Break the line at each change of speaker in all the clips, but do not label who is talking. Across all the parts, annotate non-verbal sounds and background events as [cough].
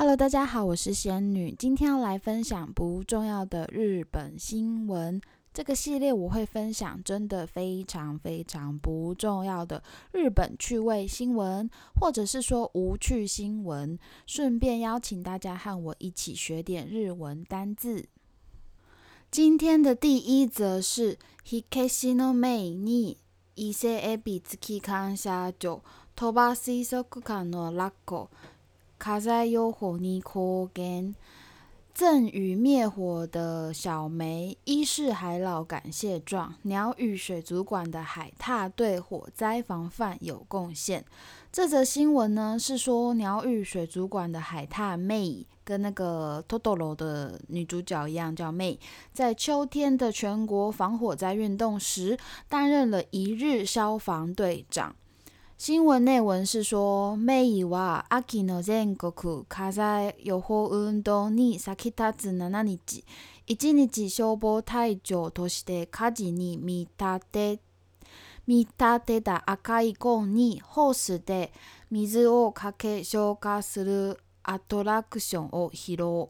Hello，大家好，我是仙女，今天要来分享不重要的日本新闻。这个系列我会分享真的非常非常不重要的日本趣味新闻，或者是说无趣新闻，顺便邀请大家和我一起学点日文单字。今天的第一则是 Hikashi no Mei ni ise ebi tsuki kansha jo tobasi sokuka no rako。卡在有火尼科根赠予灭火的小梅伊势海老感谢状。鸟语水族馆的海獭对火灾防范有贡献。这则新闻呢是说，鸟语水族馆的海獭妹跟那个 Totoro 的女主角一样，叫妹在秋天的全国防火灾运动时，担任了一日消防队长。新闻内文是说，メイは秋の全国火災予報運動に先立つ7日、一日消防隊長として火事に見立て見立てた赤いコーンにホースで水をかけ消火するアトラクションを披露。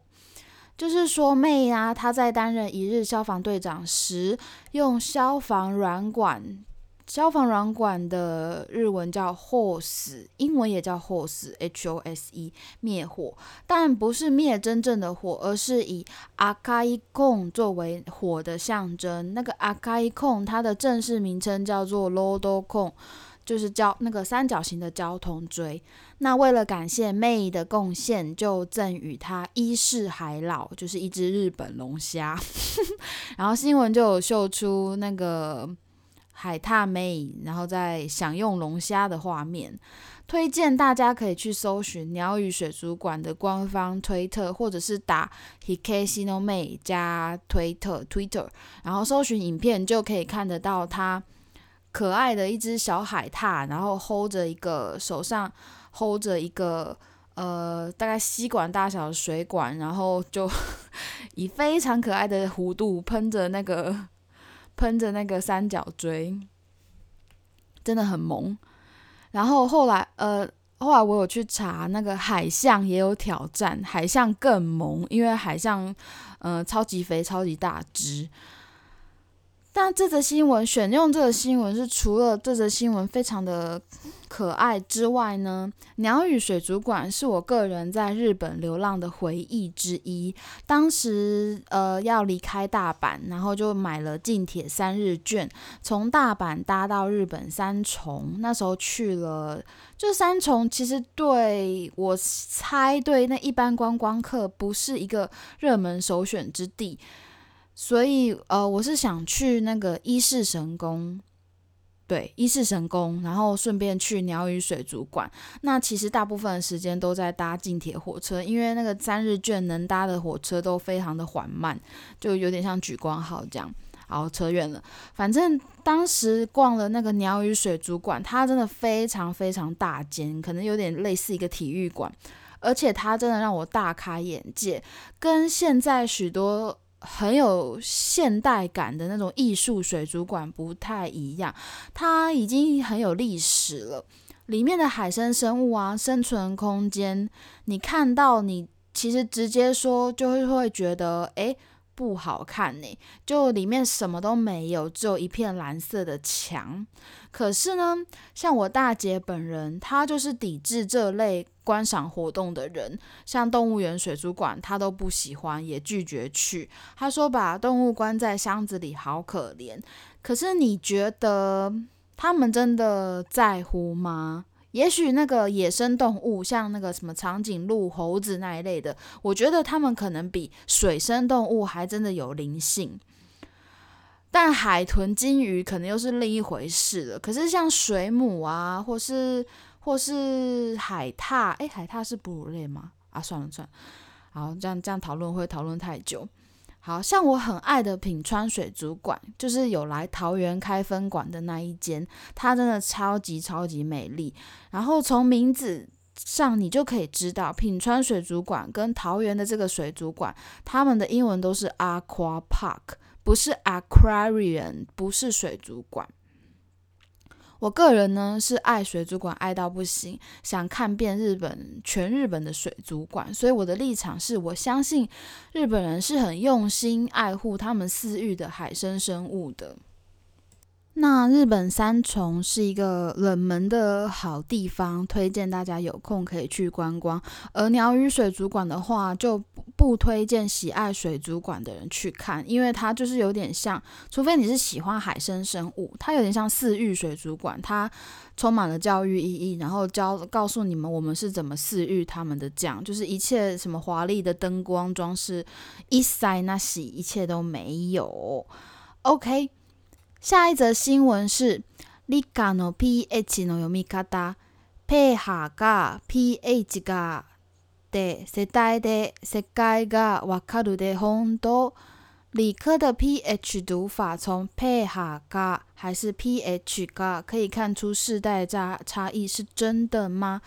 就是说，妹啊，她在担任一日消防队长时，用消防软管。 消防软管的日文叫 hose，英文也叫 hose，h o s e，灭火，但不是灭真正的火，而是以 akai kon 作为火的象征。那个 akai kon 它的正式名称叫做 lodo kon，就是交那个三角形的交通锥。那为了感谢 May 的贡献，就赠予他伊势海老，就是一只日本龙虾。[laughs] 然后新闻就有秀出那个。海獭妹，然后在享用龙虾的画面，推荐大家可以去搜寻鸟语水族馆的官方推特，或者是打 Hikashino 妹加推特 Twitter，然后搜寻影片就可以看得到它可爱的一只小海獭，然后 hold 着一个手上 hold 着一个呃大概吸管大小的水管，然后就 [laughs] 以非常可爱的弧度喷着那个。喷着那个三角锥，真的很萌。然后后来，呃，后来我有去查，那个海象也有挑战，海象更萌，因为海象，嗯，超级肥，超级大只。但这则新闻选用这个新闻是除了这则新闻非常的可爱之外呢，鸟语水族馆是我个人在日本流浪的回忆之一。当时呃要离开大阪，然后就买了近铁三日券，从大阪搭到日本三重。那时候去了，就三重其实对我猜对那一般观光客不是一个热门首选之地。所以，呃，我是想去那个伊势神宫，对，伊势神宫，然后顺便去鸟语水族馆。那其实大部分的时间都在搭近铁火车，因为那个三日券能搭的火车都非常的缓慢，就有点像莒光号这样。好，扯远了。反正当时逛了那个鸟语水族馆，它真的非常非常大间，可能有点类似一个体育馆，而且它真的让我大开眼界，跟现在许多。很有现代感的那种艺术水族馆不太一样，它已经很有历史了。里面的海生生物啊，生存空间，你看到你其实直接说就会会觉得，诶。不好看呢，就里面什么都没有，只有一片蓝色的墙。可是呢，像我大姐本人，她就是抵制这类观赏活动的人，像动物园、水族馆，她都不喜欢，也拒绝去。她说把动物关在箱子里好可怜。可是你觉得他们真的在乎吗？也许那个野生动物，像那个什么长颈鹿、猴子那一类的，我觉得它们可能比水生动物还真的有灵性。但海豚、金鱼可能又是另一回事了。可是像水母啊，或是或是海獭，诶，海獭是哺乳类吗？啊，算了算了，好，这样这样讨论会讨论太久。好像我很爱的品川水族馆，就是有来桃园开分馆的那一间，它真的超级超级美丽。然后从名字上你就可以知道，品川水族馆跟桃园的这个水族馆，他们的英文都是 Aqua Park，不是 Aquarium，不是水族馆。我个人呢是爱水族馆爱到不行，想看遍日本全日本的水族馆，所以我的立场是我相信日本人是很用心爱护他们私域的海生生物的。那日本三重是一个冷门的好地方，推荐大家有空可以去观光。而鸟语水族馆的话，就不推荐喜爱水族馆的人去看，因为它就是有点像，除非你是喜欢海生生物，它有点像饲育水族馆，它充满了教育意义，然后教告诉你们我们是怎么饲育它们的，这样就是一切什么华丽的灯光装饰，一塞那洗一切都没有。OK。下一則新聞是理科の pH の読み方 pH が pH が で世代で世界がわかるで本当理科的 pH 读法从 pH が还是 pH が可以看出世代差差异是真的吗？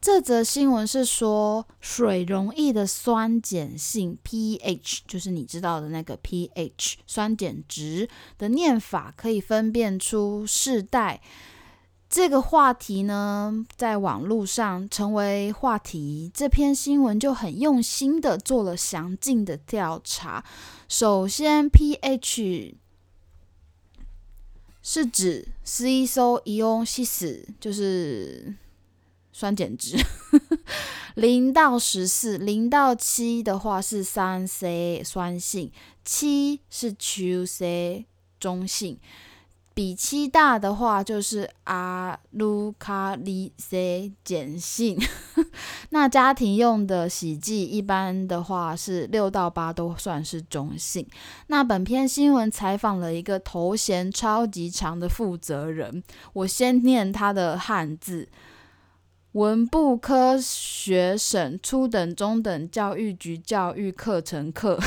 这则新闻是说，水溶液的酸碱性 pH，就是你知道的那个 pH 酸碱值的念法，可以分辨出世代。 这个话题呢，在网络上成为话题。这篇新闻就很用心的做了详尽的调查。首先，pH 是指 C 收 ion 稀释，就是。酸碱值零到十四，零到七的话是三 C 酸性，七是 two C 中性，比七大的话就是阿鲁卡里 C 碱性。[laughs] 那家庭用的洗剂一般的话是六到八都算是中性。那本篇新闻采访了一个头衔超级长的负责人，我先念他的汉字。文部科学省初等、中等教育局教育课程课，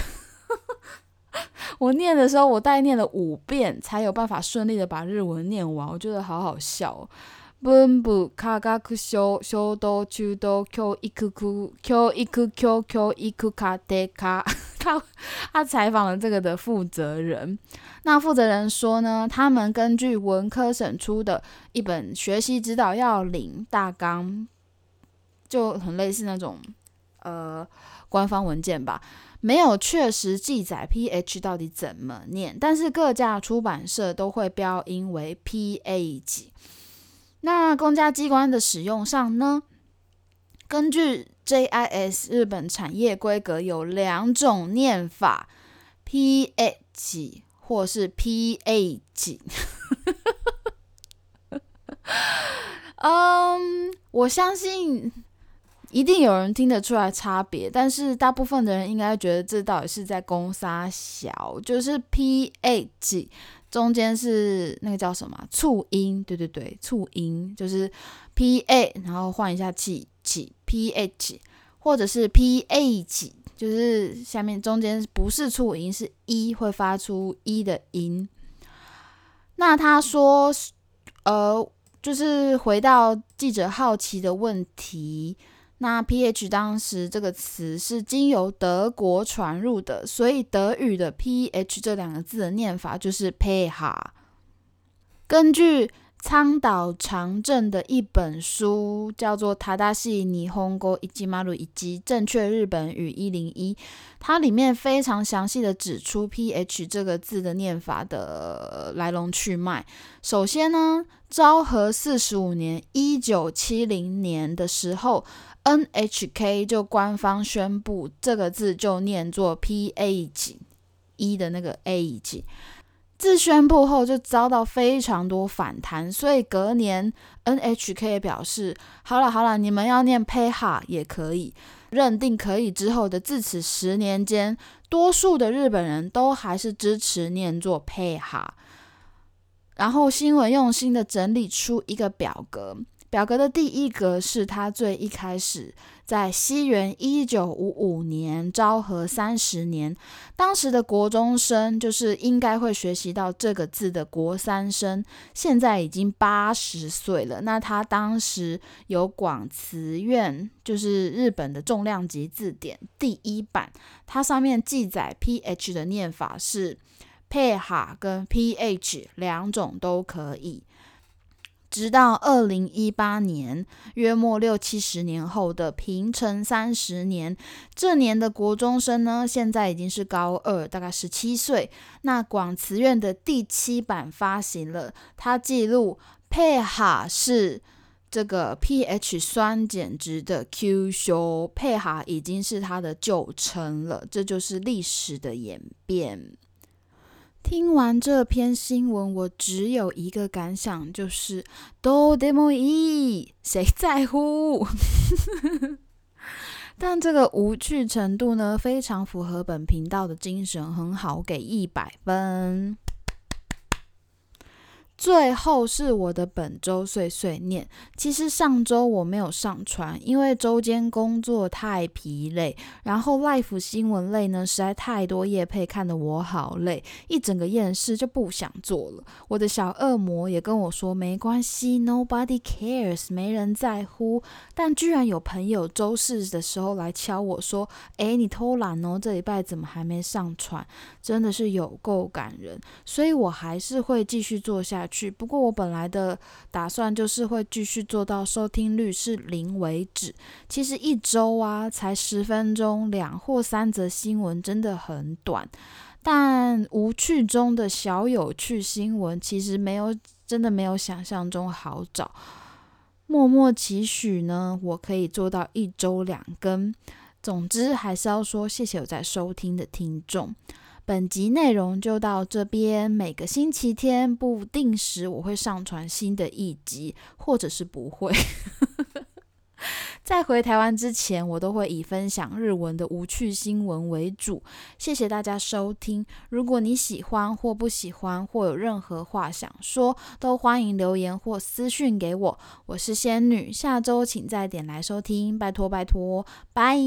[laughs] 我念的时候，我大概念了五遍，才有办法顺利的把日文念完。我觉得好好笑。文部科学省小都中等教育科教育科教育科的科，[laughs] 他他采访了这个的负责人。那负责人说呢，他们根据文科省出的一本学习指导要领大纲，就很类似那种呃官方文件吧，没有确实记载 pH 到底怎么念，但是各家出版社都会标音为 pH。那公家机关的使用上呢，根据 JIS 日本产业规格有两种念法，pH。或是 pH，[laughs] 嗯，我相信一定有人听得出来差别，但是大部分的人应该觉得这到底是在攻杀小，就是 pH 中间是那个叫什么促音，对对对，促音就是 pa，然后换一下气气 pH，或者是 pH。就是下面中间不是促音，是一会发出一的音。那他说，呃，就是回到记者好奇的问题，那 pH 当时这个词是经由德国传入的，所以德语的 pH 这两个字的念法就是 pH。根据苍岛长政的一本书叫做《塔达西尼红沟以及马鲁以及正确日本语一零一》，它里面非常详细的指出 pH 这个字的念法的来龙去脉。首先呢，昭和四十五年（一九七零年）的时候，NHK 就官方宣布这个字就念作 pH 一的那个 H。自宣布后就遭到非常多反弹，所以隔年 NHK 也表示：“好了好了，你们要念 pH 也可以，认定可以之后的自此十年间，多数的日本人都还是支持念作 pH。”然后新闻用心的整理出一个表格。表格的第一格是他最一开始在西元一九五五年昭和三十年，当时的国中生就是应该会学习到这个字的国三生，现在已经八十岁了。那他当时有广词院，就是日本的重量级字典第一版，它上面记载 pH 的念法是 pH 跟 pH 两种都可以。直到二零一八年，约莫六七十年后的平成三十年，这年的国中生呢，现在已经是高二，大概十七岁。那广慈院的第七版发行了，它记录配哈是这个 pH 酸碱值的 Q 修，配哈已经是它的旧称了，这就是历史的演变。听完这篇新闻，我只有一个感想，就是都这么一，谁在乎？[laughs] 但这个无趣程度呢，非常符合本频道的精神，很好，给一百分。最后是我的本周碎碎念。其实上周我没有上传，因为周间工作太疲累，然后 life 新闻类呢实在太多夜配，看得我好累，一整个厌世就不想做了。我的小恶魔也跟我说没关系，nobody cares，没人在乎。但居然有朋友周四的时候来敲我说：“诶，你偷懒哦，这礼拜怎么还没上传？”真的是有够感人，所以我还是会继续做下。去，不过我本来的打算就是会继续做到收听率是零为止。其实一周啊，才十分钟，两或三则新闻真的很短。但无趣中的小有趣新闻，其实没有真的没有想象中好找。默默期许呢，我可以做到一周两更。总之，还是要说谢谢有在收听的听众。本集内容就到这边。每个星期天不定时我会上传新的一集，或者是不会。[laughs] 在回台湾之前，我都会以分享日文的无趣新闻为主。谢谢大家收听。如果你喜欢或不喜欢，或有任何话想说，都欢迎留言或私讯给我。我是仙女，下周请再点来收听，拜托拜托，拜。